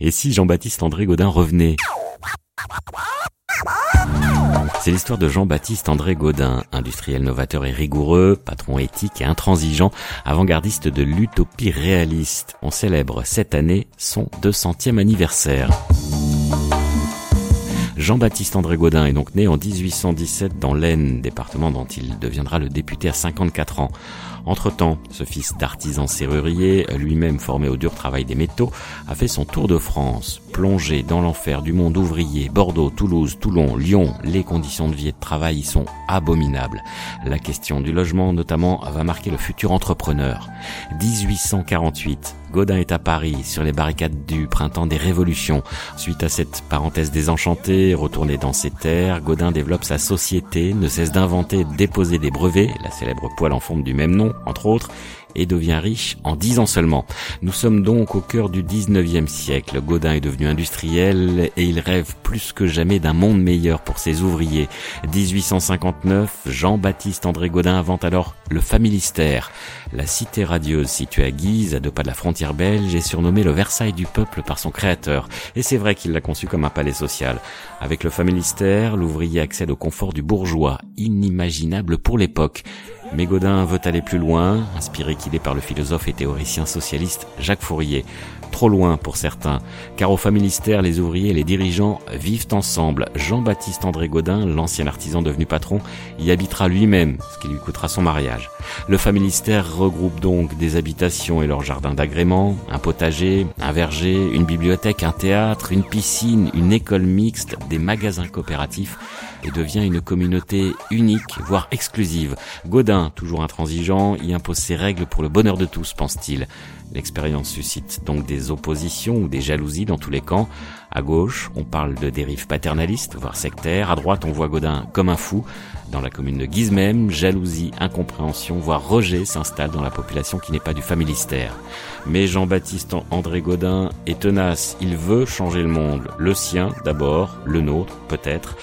Et si Jean-Baptiste André Gaudin revenait? C'est l'histoire de Jean-Baptiste André Gaudin, industriel novateur et rigoureux, patron éthique et intransigeant, avant-gardiste de l'utopie réaliste. On célèbre cette année son 200e anniversaire. Jean-Baptiste André Gaudin est donc né en 1817 dans l'Aisne, département dont il deviendra le député à 54 ans. Entre-temps, ce fils d'artisan serrurier, lui-même formé au dur travail des métaux, a fait son tour de France, plongé dans l'enfer du monde ouvrier. Bordeaux, Toulouse, Toulon, Lyon, les conditions de vie et de travail y sont abominables. La question du logement notamment va marquer le futur entrepreneur. 1848, Godin est à Paris, sur les barricades du printemps des révolutions. Suite à cette parenthèse désenchantée, retourné dans ses terres, Godin développe sa société, ne cesse d'inventer et déposer des brevets, la célèbre poêle en fonte du même nom, entre autres, et devient riche en dix ans seulement. Nous sommes donc au cœur du 19e siècle. Godin est devenu industriel et il rêve plus que jamais d'un monde meilleur pour ses ouvriers. 1859, Jean-Baptiste André Godin invente alors le Familistère. La cité radieuse située à Guise, à deux pas de la frontière belge, est surnommée le Versailles du peuple par son créateur. Et c'est vrai qu'il l'a conçu comme un palais social. Avec le Familistère, l'ouvrier accède au confort du bourgeois, inimaginable pour l'époque. Mais Godin veut aller plus loin, inspiré qu'il est par le philosophe et théoricien socialiste Jacques Fourier. Trop loin pour certains, car au familistère, les ouvriers et les dirigeants vivent ensemble. Jean-Baptiste André Godin, l'ancien artisan devenu patron, y habitera lui-même, ce qui lui coûtera son mariage. Le familistère regroupe donc des habitations et leurs jardins d'agrément, un potager, un verger, une bibliothèque, un théâtre, une piscine, une école mixte, des magasins coopératifs, et devient une communauté unique, voire exclusive. Godin, toujours intransigeant, y impose ses règles pour le bonheur de tous, pense-t-il. L'expérience suscite donc des oppositions ou des jalousies dans tous les camps. À gauche, on parle de dérives paternalistes, voire sectaires. À droite, on voit Godin comme un fou. Dans la commune de Guise même, jalousie, incompréhension, voire rejet s'installe dans la population qui n'est pas du familistère. Mais Jean-Baptiste André Godin est tenace. Il veut changer le monde. Le sien d'abord, le nôtre peut-être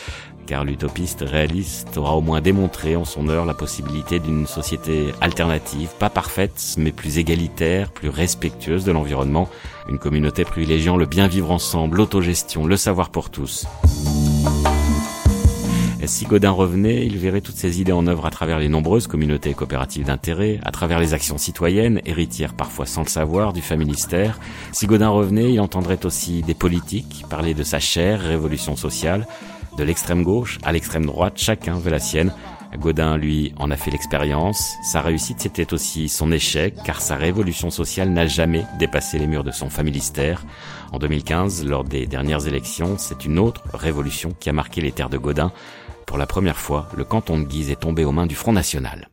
car l'utopiste réaliste aura au moins démontré en son heure la possibilité d'une société alternative, pas parfaite, mais plus égalitaire, plus respectueuse de l'environnement, une communauté privilégiant le bien vivre ensemble, l'autogestion, le savoir pour tous. Si Godin revenait, il verrait toutes ces idées en œuvre à travers les nombreuses communautés coopératives d'intérêt, à travers les actions citoyennes, héritières parfois sans le savoir du familistère. Si Godin revenait, il entendrait aussi des politiques parler de sa chère révolution sociale, de l'extrême gauche à l'extrême droite, chacun veut la sienne. Godin, lui, en a fait l'expérience. Sa réussite, c'était aussi son échec, car sa révolution sociale n'a jamais dépassé les murs de son familistère. En 2015, lors des dernières élections, c'est une autre révolution qui a marqué les terres de Godin. Pour la première fois, le canton de Guise est tombé aux mains du Front National.